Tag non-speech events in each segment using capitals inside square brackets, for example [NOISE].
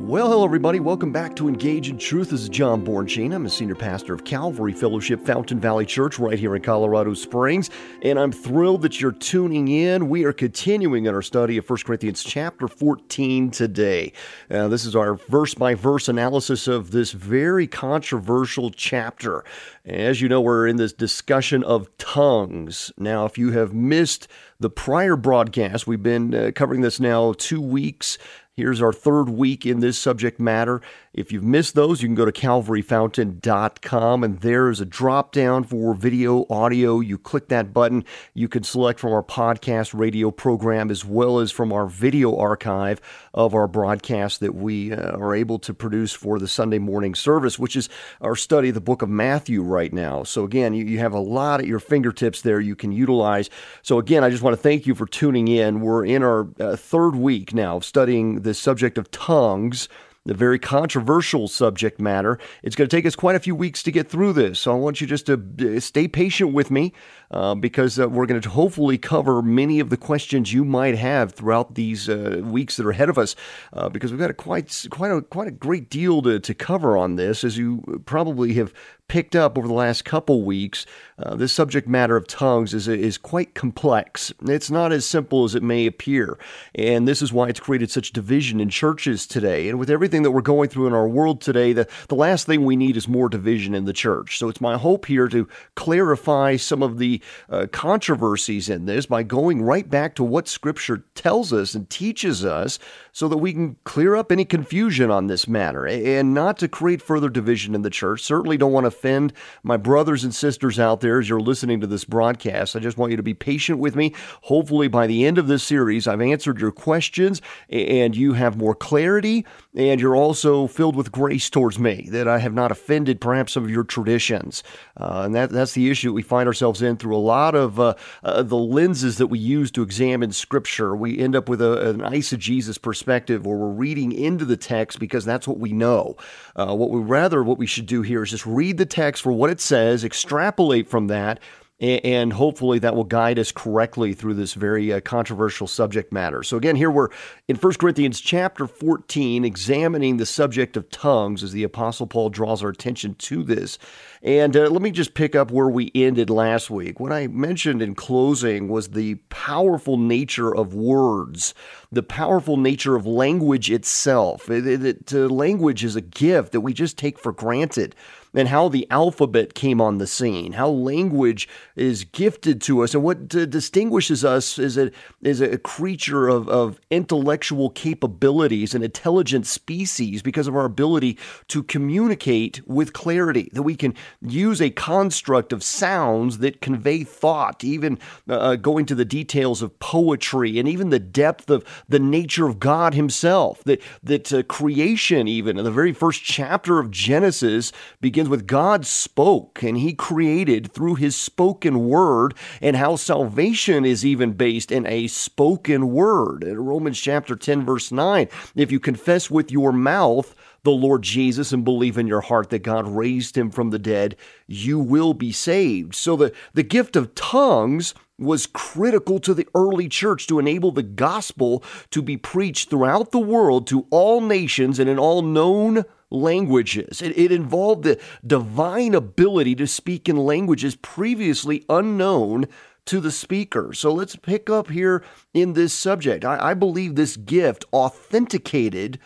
Well, hello, everybody. Welcome back to Engage in Truth. This is John Bornschein. I'm a senior pastor of Calvary Fellowship Fountain Valley Church right here in Colorado Springs, and I'm thrilled that you're tuning in. We are continuing in our study of 1 Corinthians chapter 14 today. Uh, this is our verse by verse analysis of this very controversial chapter. As you know, we're in this discussion of tongues. Now, if you have missed the prior broadcast, we've been uh, covering this now two weeks. Here's our third week in this subject matter. If you've missed those, you can go to calvaryfountain.com and there's a drop down for video, audio. You click that button. You can select from our podcast radio program as well as from our video archive of our broadcast that we uh, are able to produce for the Sunday morning service, which is our study of the book of Matthew right now. So, again, you, you have a lot at your fingertips there you can utilize. So, again, I just want to thank you for tuning in. We're in our uh, third week now of studying the subject of tongues the very controversial subject matter. It's going to take us quite a few weeks to get through this. So I want you just to uh, stay patient with me uh, because uh, we're going to hopefully cover many of the questions you might have throughout these uh, weeks that are ahead of us uh, because we've got a quite, quite, a, quite a great deal to, to cover on this. As you probably have picked up over the last couple weeks, uh, this subject matter of tongues is, is quite complex. It's not as simple as it may appear. And this is why it's created such division in churches today. And with everything that we're going through in our world today, the, the last thing we need is more division in the church. So it's my hope here to clarify some of the uh, controversies in this by going right back to what Scripture tells us and teaches us so that we can clear up any confusion on this matter and not to create further division in the church. Certainly don't want to offend my brothers and sisters out there as you're listening to this broadcast. I just want you to be patient with me. Hopefully, by the end of this series, I've answered your questions and you have more clarity and you're also filled with grace towards me, that I have not offended perhaps some of your traditions. Uh, and that, that's the issue we find ourselves in through a lot of uh, uh, the lenses that we use to examine Scripture. We end up with a, an eisegesis perspective where we're reading into the text because that's what we know. Uh, what we rather, what we should do here is just read the text for what it says, extrapolate from that, and hopefully that will guide us correctly through this very uh, controversial subject matter. So again, here we're in 1 Corinthians chapter 14, examining the subject of tongues as the Apostle Paul draws our attention to this. And uh, let me just pick up where we ended last week. What I mentioned in closing was the powerful nature of words, the powerful nature of language itself. It, it, it, uh, language is a gift that we just take for granted and how the alphabet came on the scene, how language is gifted to us, and what uh, distinguishes us is a, as a creature of, of intellectual capabilities, an intelligent species, because of our ability to communicate with clarity, that we can use a construct of sounds that convey thought, even uh, uh going to the details of poetry and even the depth of the nature of God Himself, that, that uh, creation, even in the very first chapter of Genesis, begins begins with God spoke and he created through his spoken word, and how salvation is even based in a spoken word. In Romans chapter 10, verse 9, if you confess with your mouth, the Lord Jesus and believe in your heart that God raised him from the dead, you will be saved. So the, the gift of tongues was critical to the early church to enable the gospel to be preached throughout the world to all nations and in all known languages. It, it, involved the divine ability to speak in languages previously unknown to the speaker. So let's pick up here in this subject. I, I believe this gift authenticated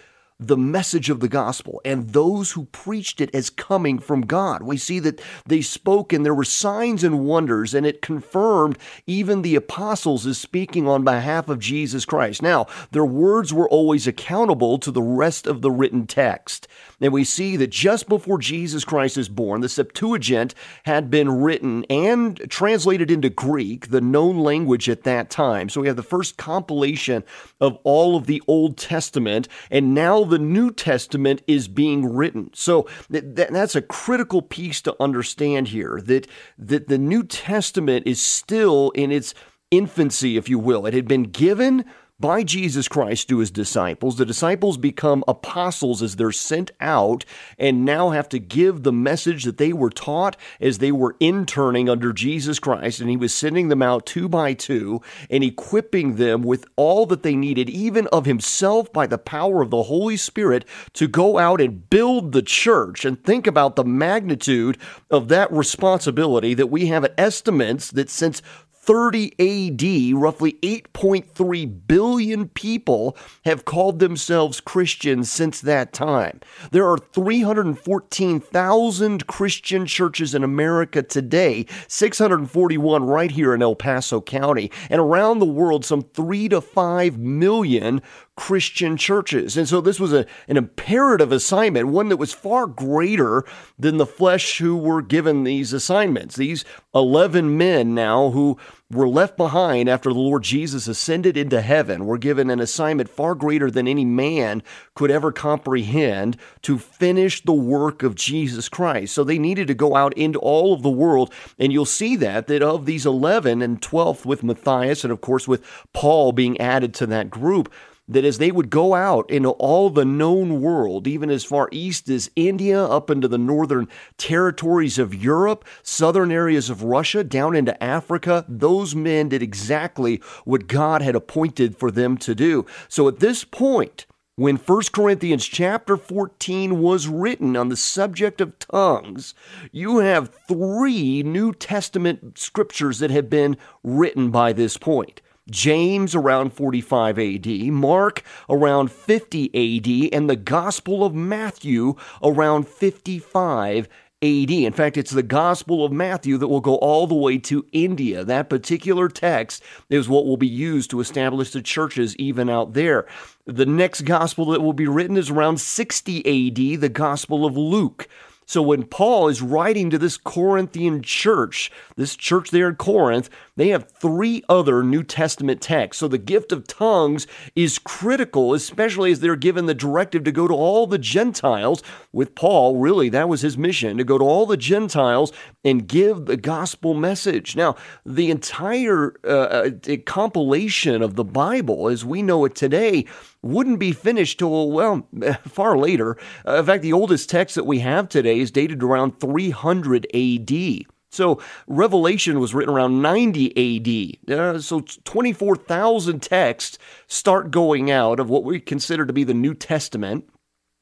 the message of the gospel and those who preached it as coming from God. We see that they spoke and there were signs and wonders, and it confirmed even the apostles as speaking on behalf of Jesus Christ. Now, their words were always accountable to the rest of the written text. And we see that just before Jesus Christ is born, the Septuagint had been written and translated into Greek, the known language at that time. So we have the first compilation of all of the Old Testament, and now the New Testament is being written. So that's a critical piece to understand here that, that the New Testament is still in its infancy, if you will. It had been given by Jesus Christ to his disciples. The disciples become apostles as they're sent out and now have to give the message that they were taught as they were interning under Jesus Christ. And he was sending them out two by two and equipping them with all that they needed, even of himself by the power of the Holy Spirit, to go out and build the church. And think about the magnitude of that responsibility that we have at estimates that since 30 AD, roughly 8.3 billion people have called themselves Christians since that time. There are 314,000 Christian churches in America today, 641 right here in El Paso County, and around the world, some 3 to 5 million Christian churches. And so this was a, an imperative assignment, one that was far greater than the flesh who were given these assignments. These 11 men now who were left behind after the Lord Jesus ascended into heaven were given an assignment far greater than any man could ever comprehend to finish the work of Jesus Christ. So they needed to go out into all of the world. And you'll see that, that of these 11 and 12th with Matthias and of course with Paul being added to that group, that as they would go out into all the known world, even as far east as India, up into the northern territories of Europe, southern areas of Russia, down into Africa, those men did exactly what God had appointed for them to do. So at this point, when 1 Corinthians chapter 14 was written on the subject of tongues, you have three New Testament scriptures that have been written by this point. James around 45 AD, Mark around 50 AD, and the Gospel of Matthew around 55 AD. In fact, it's the Gospel of Matthew that will go all the way to India. That particular text is what will be used to establish the churches even out there. The next gospel that will be written is around 60 AD, the Gospel of Luke. So when Paul is writing to this Corinthian church, this church there in Corinth, they have three other New Testament texts. So the gift of tongues is critical, especially as they're given the directive to go to all the Gentiles. With Paul, really, that was his mission to go to all the Gentiles and give the gospel message. Now, the entire uh, uh compilation of the Bible, as we know it today, wouldn't be finished till, well, [LAUGHS] far later. Uh, in fact, the oldest text that we have today is dated around 300 AD. So Revelation was written around 90 AD. Uh, so 24,000 texts start going out of what we consider to be the New Testament.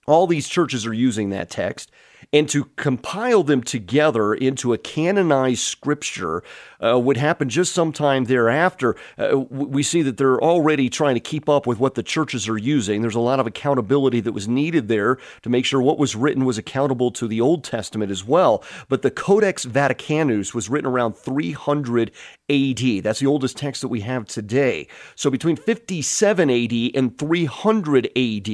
All these churches are using that text and to compile them together into a canonized scripture uh, would happen just sometime thereafter. Uh, we see that they're already trying to keep up with what the churches are using. There's a lot of accountability that was needed there to make sure what was written was accountable to the Old Testament as well. But the Codex Vaticanus was written around 300 AD. That's the oldest text that we have today. So between 57 AD and 300 AD,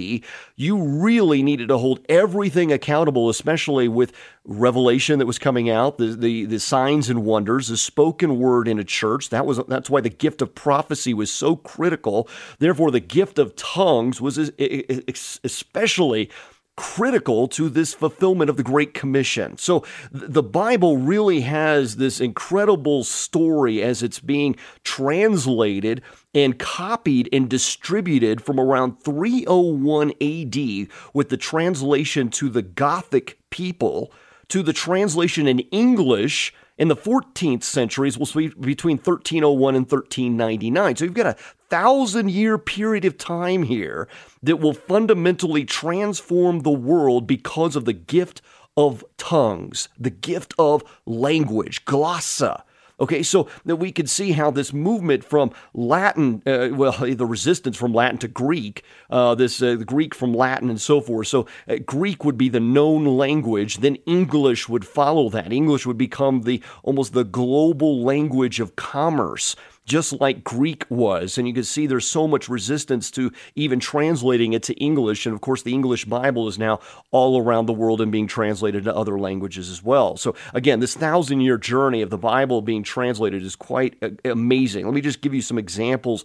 you really needed to hold everything accountable, especially with revelation that was coming out, the, the, the signs and wonders, the spoken word in a church. That was that's why the gift of prophecy was so critical. Therefore, the gift of tongues was especially critical to this fulfillment of the Great Commission. So the Bible really has this incredible story as it's being translated and copied and distributed from around 301 AD with the translation to the Gothic people to the translation in English in the 14th centuries was between 1301 and 1399. So you've got a thousand year period of time here that will fundamentally transform the world because of the gift of tongues, the gift of language, glossa. Okay, so that we could see how this movement from Latin, uh, well, [LAUGHS] the resistance from Latin to Greek, uh, this uh, Greek from Latin and so forth. So uh, Greek would be the known language, then English would follow that. English would become the almost the global language of commerce just like Greek was. And you can see there's so much resistance to even translating it to English. And of course, the English Bible is now all around the world and being translated to other languages as well. So, again, this thousand year journey of the Bible being translated is quite amazing. Let me just give you some examples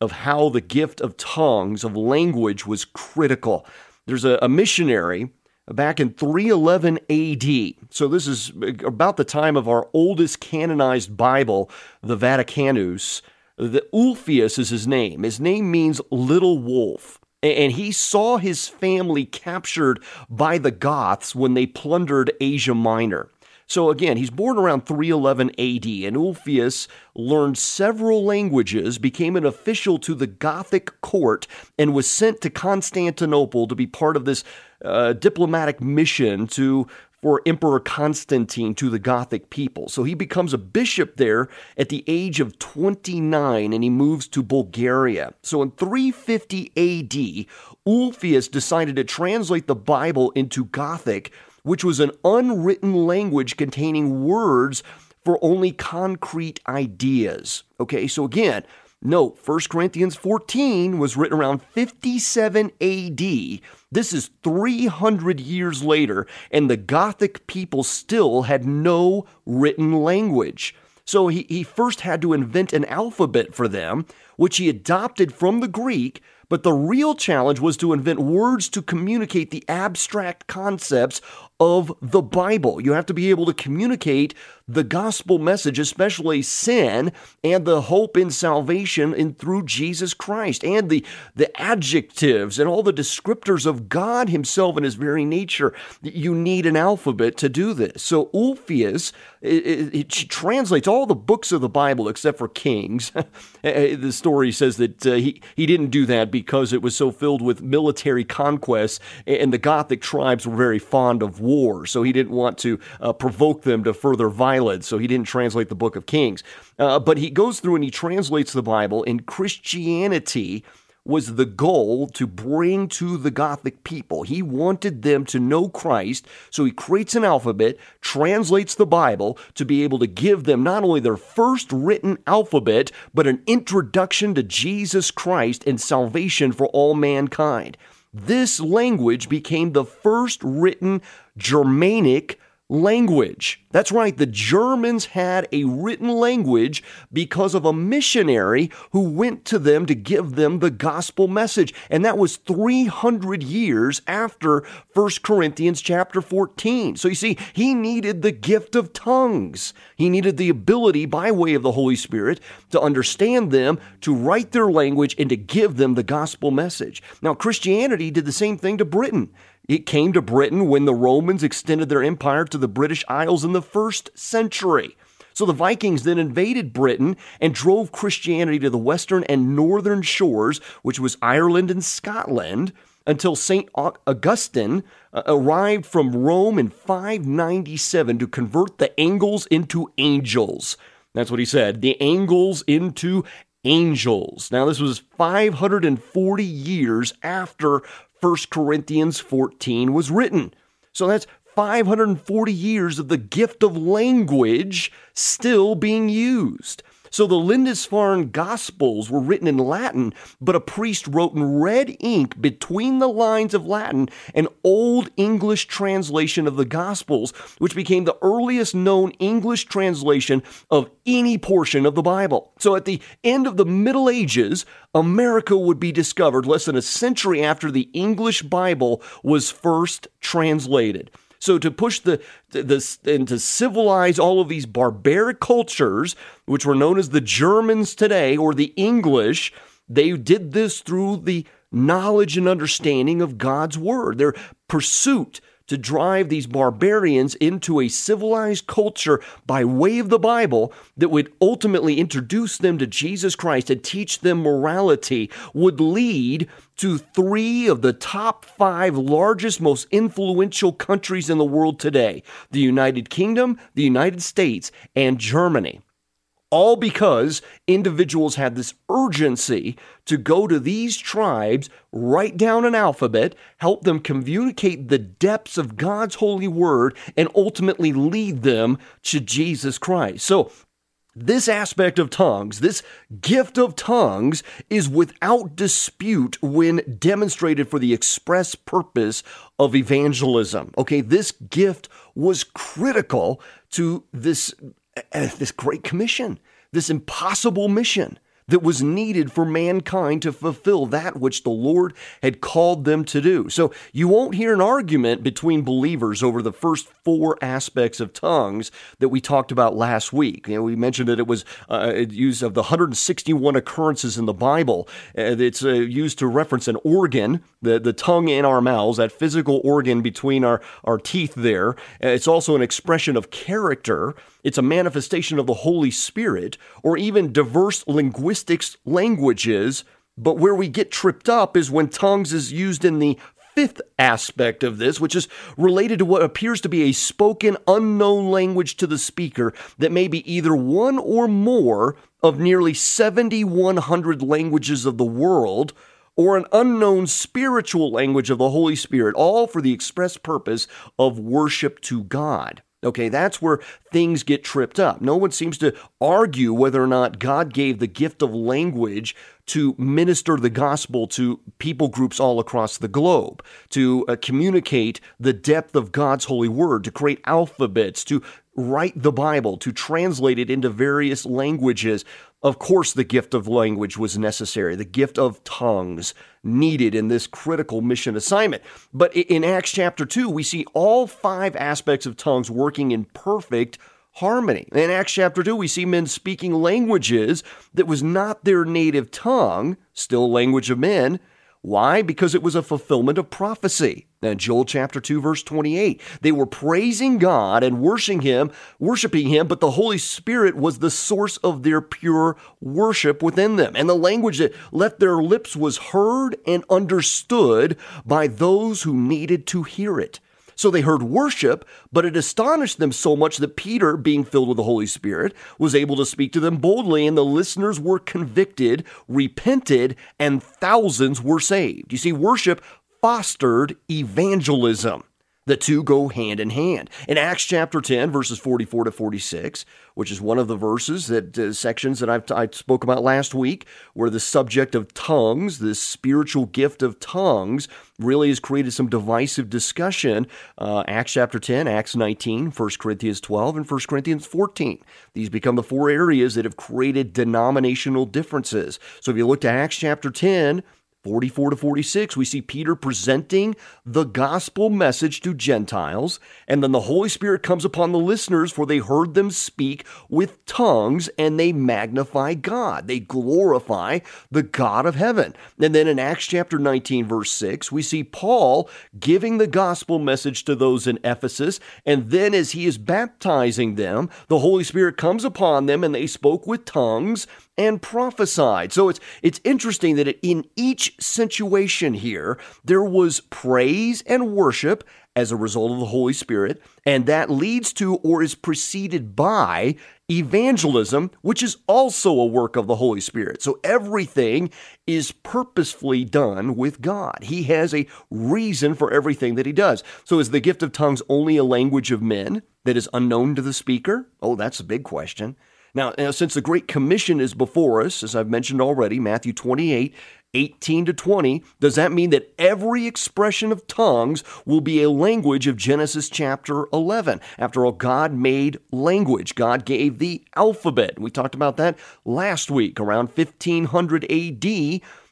of how the gift of tongues, of language, was critical. There's a, a missionary back in 311 AD. So this is uh, about the time of our oldest canonized Bible, the Vaticanus. The Ulfius is his name. His name means little wolf. And he saw his family captured by the Goths when they plundered Asia Minor. So again, he's born around 311 AD, and Ulfius learned several languages, became an official to the Gothic court, and was sent to Constantinople to be part of this uh, diplomatic mission to for Emperor Constantine to the Gothic people. So he becomes a bishop there at the age of 29 and he moves to Bulgaria. So in 350 AD, Ulfius decided to translate the Bible into Gothic, which was an unwritten language containing words for only concrete ideas. Okay, so again, Note, 1 Corinthians 14 was written around 57 AD. This is 300 years later, and the Gothic people still had no written language. So he, he first had to invent an alphabet for them, which he adopted from the Greek, but the real challenge was to invent words to communicate the abstract concepts of the Bible. You have to be able to communicate the gospel message, especially sin and the hope in salvation in through Jesus Christ, and the, the adjectives and all the descriptors of God Himself and His very nature. You need an alphabet to do this. So Ulfius it, it, it translates all the books of the Bible except for Kings. [LAUGHS] the story says that uh, he he didn't do that because it was so filled with military conquests, and the Gothic tribes were very fond of war, so he didn't want to uh, provoke them to further violence, so he didn't translate the book of Kings. Uh, but he goes through and he translates the Bible, and Christianity was the goal to bring to the Gothic people. He wanted them to know Christ, so he creates an alphabet, translates the Bible to be able to give them not only their first written alphabet, but an introduction to Jesus Christ and salvation for all mankind. This language became the first written Germanic language. That's right, the Germans had a written language because of a missionary who went to them to give them the gospel message. And that was 300 years after 1 Corinthians chapter 14. So you see, he needed the gift of tongues. He needed the ability by way of the Holy Spirit to understand them, to write their language, and to give them the gospel message. Now, Christianity did the same thing to Britain. It came to Britain when the Romans extended their empire to the British Isles in the first century. So the Vikings then invaded Britain and drove Christianity to the western and northern shores, which was Ireland and Scotland, until St. Augustine uh, arrived from Rome in 597 to convert the Angles into angels. That's what he said the Angles into angels. Now, this was 540 years after 1 Corinthians 14 was written. So that's 540 years of the gift of language still being used. So the Lindisfarne Gospels were written in Latin, but a priest wrote in red ink between the lines of Latin an Old English translation of the Gospels, which became the earliest known English translation of any portion of the Bible. So at the end of the Middle Ages, America would be discovered less than a century after the English Bible was first translated. So to push the, the, and to civilize all of these barbaric cultures, which were known as the Germans today or the English, they did this through the knowledge and understanding of God's word. Their pursuit to drive these barbarians into a civilized culture by way of the Bible that would ultimately introduce them to Jesus Christ and teach them morality would lead to three of the top five largest, most influential countries in the world today the United Kingdom, the United States, and Germany all because individuals had this urgency to go to these tribes, write down an alphabet, help them communicate the depths of God's holy word, and ultimately lead them to Jesus Christ. So, this aspect of tongues, this gift of tongues, is without dispute when demonstrated for the express purpose of evangelism. Okay, this gift was critical to this this great commission, this impossible mission that was needed for mankind to fulfill that which the Lord had called them to do. So you won't hear an argument between believers over the first four aspects of tongues that we talked about last week. You know, we mentioned that it was uh, used of the 161 occurrences in the Bible. Uh, it's uh, used to reference an organ, the, the tongue in our mouths, that physical organ between our, our teeth there. Uh, it's also an expression of character. It's a manifestation of the Holy Spirit, or even diverse linguistics languages. But where we get tripped up is when tongues is used in the fifth aspect of this, which is related to what appears to be a spoken unknown language to the speaker that may be either one or more of nearly 7,100 languages of the world, or an unknown spiritual language of the Holy Spirit, all for the express purpose of worship to God. Okay, that's where things get tripped up. No one seems to argue whether or not God gave the gift of language to minister the gospel to people groups all across the globe, to uh, communicate the depth of God's holy word, to create alphabets, to write the Bible, to translate it into various languages. Of course, the gift of language was necessary, the gift of tongues needed in this critical mission assignment. But in Acts chapter 2, we see all five aspects of tongues working in perfect harmony. In Acts chapter 2, we see men speaking languages that was not their native tongue, still language of men, why? Because it was a fulfillment of prophecy. In Joel chapter 2 verse 28, they were praising God and worshiping him, worshiping him, but the Holy Spirit was the source of their pure worship within them. And the language that left their lips was heard and understood by those who needed to hear it. So they heard worship, but it astonished them so much that Peter, being filled with the Holy Spirit, was able to speak to them boldly, and the listeners were convicted, repented, and thousands were saved. You see, worship fostered evangelism. The two go hand in hand. In Acts chapter 10, verses 44 to 46, which is one of the verses that uh, sections that I've, spoke about last week, where the subject of tongues, this spiritual gift of tongues, really has created some divisive discussion. Uh, Acts chapter 10, Acts 19, 1 Corinthians 12, and 1 Corinthians 14. These become the four areas that have created denominational differences. So if you look to Acts chapter 10, 44 to 46, we see Peter presenting the gospel message to Gentiles, and then the Holy Spirit comes upon the listeners, for they heard them speak with tongues and they magnify God. They glorify the God of heaven. And then in Acts chapter 19, verse 6, we see Paul giving the gospel message to those in Ephesus, and then as he is baptizing them, the Holy Spirit comes upon them and they spoke with tongues and prophesied. So it's it's interesting that in each situation here there was praise and worship as a result of the Holy Spirit, and that leads to or is preceded by evangelism, which is also a work of the Holy Spirit. So everything is purposefully done with God. He has a reason for everything that he does. So is the gift of tongues only a language of men that is unknown to the speaker? Oh, that's a big question. Now, uh, since the Great Commission is before us, as I've mentioned already, Matthew 28, 18 to 20, does that mean that every expression of tongues will be a language of Genesis chapter 11? After all, God made language. God gave the alphabet. We talked about that last week around 1500 AD,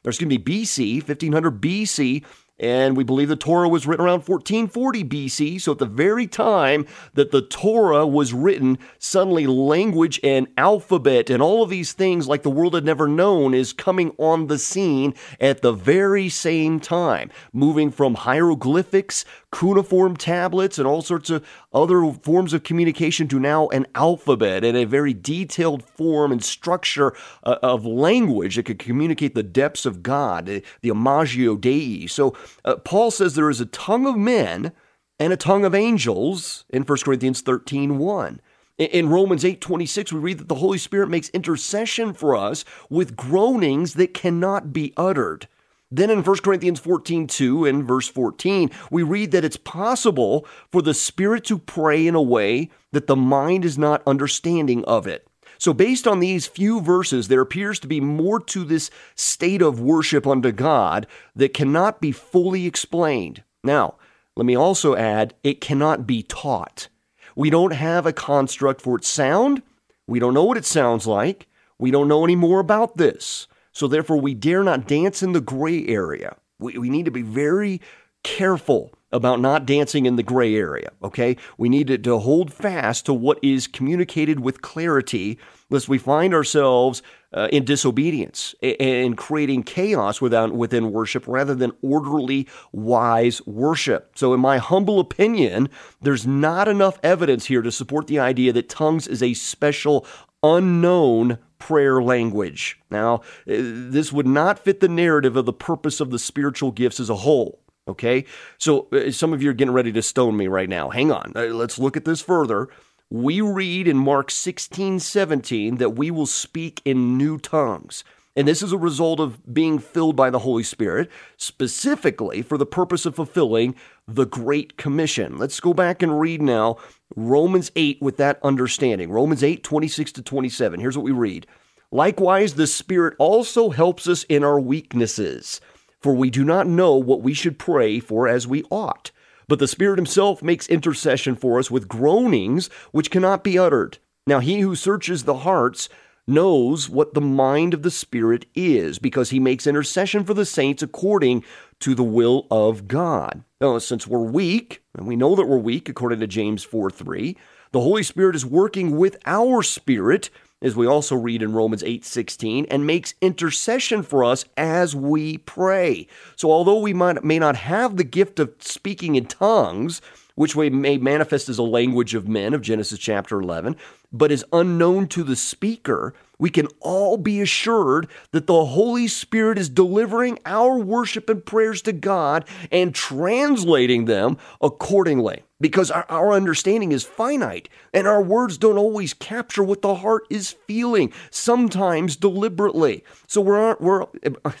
or excuse me, BC, 1500 BC. And we believe the Torah was written around 1440 BC. So at the very time that the Torah was written, suddenly language and alphabet and all of these things like the world had never known is coming on the scene at the very same time, moving from hieroglyphics cuneiform tablets and all sorts of other forms of communication to now an alphabet and a very detailed form and structure uh, of language that could communicate the depths of God, the, Imago Dei. So uh, Paul says there is a tongue of men and a tongue of angels in 1 Corinthians 13 1. In Romans 8:26 we read that the Holy Spirit makes intercession for us with groanings that cannot be uttered. Then in 1 Corinthians 14, 2 and verse 14, we read that it's possible for the Spirit to pray in a way that the mind is not understanding of it. So, based on these few verses, there appears to be more to this state of worship unto God that cannot be fully explained. Now, let me also add, it cannot be taught. We don't have a construct for its sound. We don't know what it sounds like. We don't know any more about this. So therefore, we dare not dance in the gray area. We, we need to be very careful about not dancing in the gray area, okay? We need to, to hold fast to what is communicated with clarity, lest we find ourselves uh, in disobedience and creating chaos without, within worship rather than orderly, wise worship. So, in my humble opinion, there's not enough evidence here to support the idea that tongues is a special, unknown prayer language. Now, uh, this would not fit the narrative of the purpose of the spiritual gifts as a whole. Okay, so uh, some of you are getting ready to stone me right now. Hang on, uh, let's look at this further. We read in Mark 16 17 that we will speak in new tongues. And this is a result of being filled by the Holy Spirit, specifically for the purpose of fulfilling the Great Commission. Let's go back and read now Romans 8 with that understanding. Romans 8, 26 to 27. Here's what we read. Likewise, the Spirit also helps us in our weaknesses, for we do not know what we should pray for as we ought. But the Spirit Himself makes intercession for us with groanings which cannot be uttered. Now, He who searches the hearts knows what the mind of the Spirit is, because he makes intercession for the saints according to the will of God. Now, since we're weak, and we know that we're weak according to James 4 3, the Holy Spirit is working with our spirit, as we also read in Romans 8 16, and makes intercession for us as we pray. So, although we might, may not have the gift of speaking in tongues, which we may manifest as a language of men of Genesis chapter 11, but is unknown to the speaker, we can all be assured that the Holy Spirit is delivering our worship and prayers to God and translating them accordingly. Because our, our understanding is finite and our words don't always capture what the heart is feeling, sometimes deliberately. So we're, we're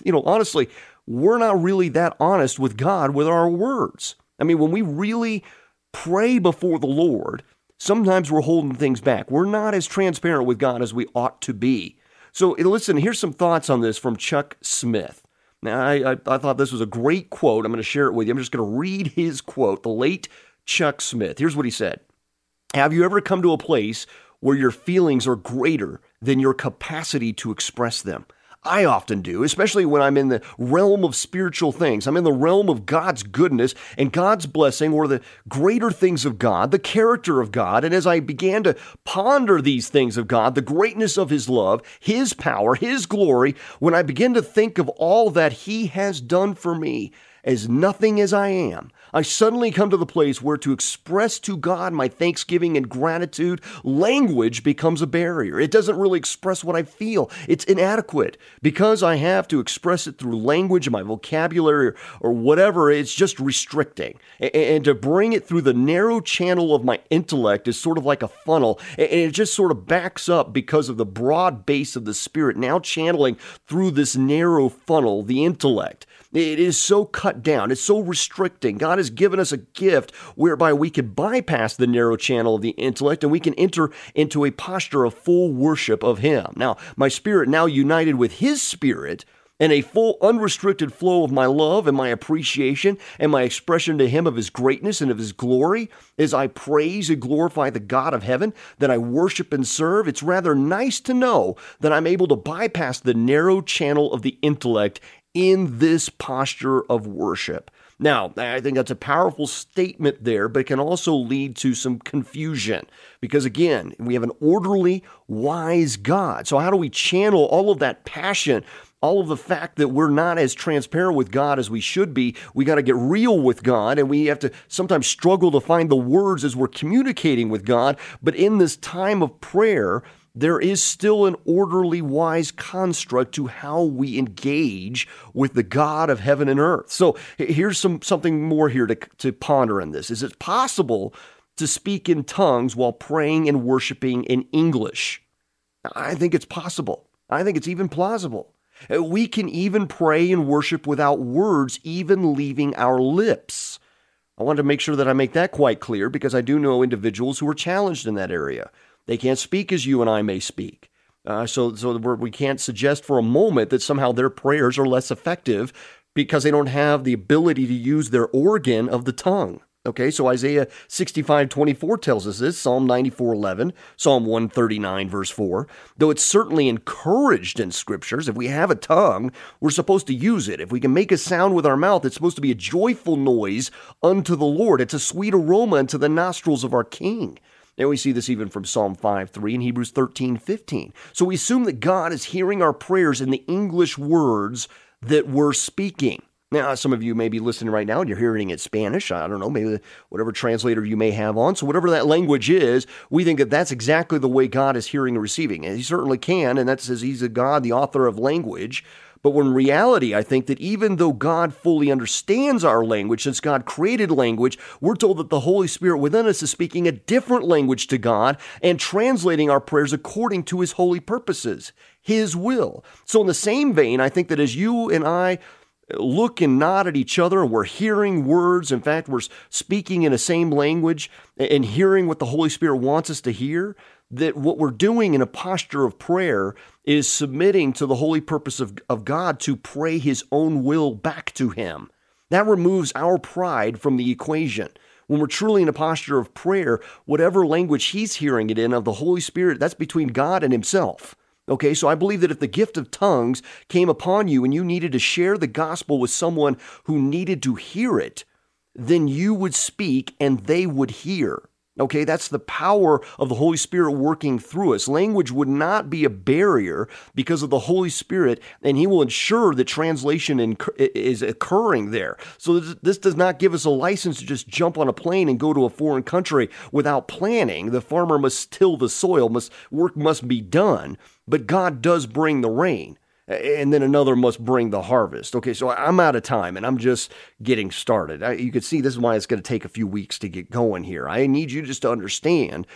you know, honestly, we're not really that honest with God with our words. I mean, when we really pray before the Lord, sometimes we're holding things back. We're not as transparent with God as we ought to be. So, eh, listen, here's some thoughts on this from Chuck Smith. Now, I, I, I thought this was a great quote. I'm going to share it with you. I'm just going to read his quote, the late Chuck Smith. Here's what he said Have you ever come to a place where your feelings are greater than your capacity to express them? I often do, especially when I'm in the realm of spiritual things. I'm in the realm of God's goodness and God's blessing or the greater things of God, the character of God. And as I began to ponder these things of God, the greatness of His love, His power, His glory, when I begin to think of all that He has done for me, as nothing as I am, I suddenly come to the place where to express to God my thanksgiving and gratitude, language becomes a barrier. It doesn't really express what I feel. It's inadequate. Because I have to express it through language, my vocabulary, or, whatever, it's just restricting. And, to bring it through the narrow channel of my intellect is sort of like a funnel, and it just sort of backs up because of the broad base of the Spirit now channeling through this narrow funnel, the intellect. It is so cut down, it's so restricting. God has given us a gift whereby we can bypass the narrow channel of the intellect and we can enter into a posture of full worship of Him. Now, my spirit, now united with His spirit, and a full unrestricted flow of my love and my appreciation and my expression to him of his greatness and of his glory as I praise and glorify the God of heaven that I worship and serve, it's rather nice to know that I'm able to bypass the narrow channel of the intellect in this posture of worship. Now, I think that's a powerful statement there, but it can also lead to some confusion because, again, we have an orderly, wise God. So, how do we channel all of that passion, all of the fact that we're not as transparent with God as we should be? We got to get real with God, and we have to sometimes struggle to find the words as we're communicating with God. But in this time of prayer, there is still an orderly, wise construct to how we engage with the God of heaven and earth. So here's some something more here to, to ponder in this. Is it possible to speak in tongues while praying and worshiping in English? I think it's possible. I think it's even plausible. Uh, we can even pray and worship without words even leaving our lips. I want to make sure that I make that quite clear because I do know individuals who are challenged in that area. They can't speak as you and I may speak. Uh, so so we can't suggest for a moment that somehow their prayers are less effective because they don't have the ability to use their organ of the tongue. Okay, so Isaiah 65 24 tells us this, Psalm 94 11, Psalm 139, verse 4. Though it's certainly encouraged in scriptures, if we have a tongue, we're supposed to use it. If we can make a sound with our mouth, it's supposed to be a joyful noise unto the Lord. It's a sweet aroma unto the nostrils of our King. And we see this even from Psalm 5 3 and Hebrews 13 15. So we assume that God is hearing our prayers in the English words that we're speaking. Now, some of you may be listening right now and you're hearing it Spanish. I don't know, maybe whatever translator you may have on. So, whatever that language is, we think that that's exactly the way God is hearing and receiving. And He certainly can, and that says He's a God, the author of language. But when reality, I think that even though God fully understands our language, since God created language, we're told that the Holy Spirit within us is speaking a different language to God and translating our prayers according to His holy purposes, His will. So, in the same vein, I think that as you and I look and nod at each other we're hearing words. In fact, we're speaking in the same language and hearing what the Holy Spirit wants us to hear. That what we're doing in a posture of prayer is submitting to the holy purpose of, of God to pray His own will back to Him. That removes our pride from the equation. When we're truly in a posture of prayer, whatever language He's hearing it in of the Holy Spirit, that's between God and Himself. Okay, so I believe that if the gift of tongues came upon you and you needed to share the gospel with someone who needed to hear it, then you would speak and they would hear. Okay, that's the power of the Holy Spirit working through us. Language would not be a barrier because of the Holy Spirit, and He will ensure that translation is occurring there. So, this does not give us a license to just jump on a plane and go to a foreign country without planning. The farmer must till the soil, must, work must be done, but God does bring the rain and then another must bring the harvest. Okay, so I'm out of time and I'm just getting started. You can see this is why it's going to take a few weeks to get going here. I need you just to understand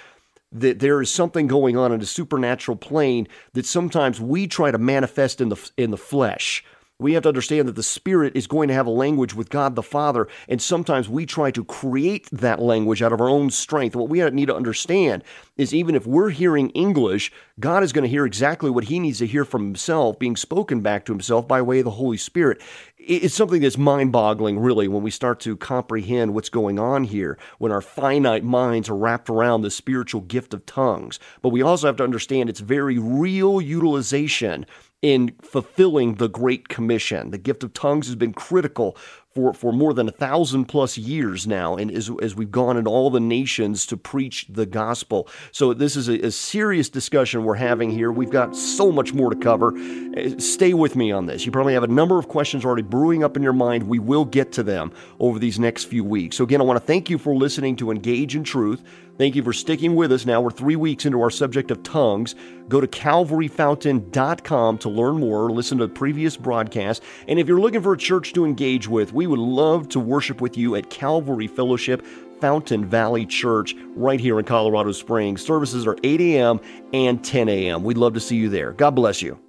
that there is something going on in the supernatural plane that sometimes we try to manifest in the in the flesh. We have to understand that the Spirit is going to have a language with God the Father, and sometimes we try to create that language out of our own strength. What we need to understand is even if we're hearing English, God is going to hear exactly what He needs to hear from Himself being spoken back to Himself by way of the Holy Spirit. It's something that's mind boggling, really, when we start to comprehend what's going on here, when our finite minds are wrapped around the spiritual gift of tongues. But we also have to understand its very real utilization in fulfilling the Great Commission. The gift of tongues has been critical for, for more than a thousand plus years now, and as, as we've gone in all the nations to preach the gospel. So, this is a, a serious discussion we're having here. We've got so much more to cover. Uh, stay with me on this. You probably have a number of questions already brewing up in your mind. We will get to them over these next few weeks. So, again, I want to thank you for listening to Engage in Truth. Thank you for sticking with us. Now we're three weeks into our subject of tongues. Go to calvaryfountain.com to learn more, listen to previous broadcasts. And if you're looking for a church to engage with, we would love to worship with you at Calvary Fellowship. Fountain Valley Church right here in Colorado Springs. Services are 8 a.m. and 10 a.m. We'd love to see you there. God bless you.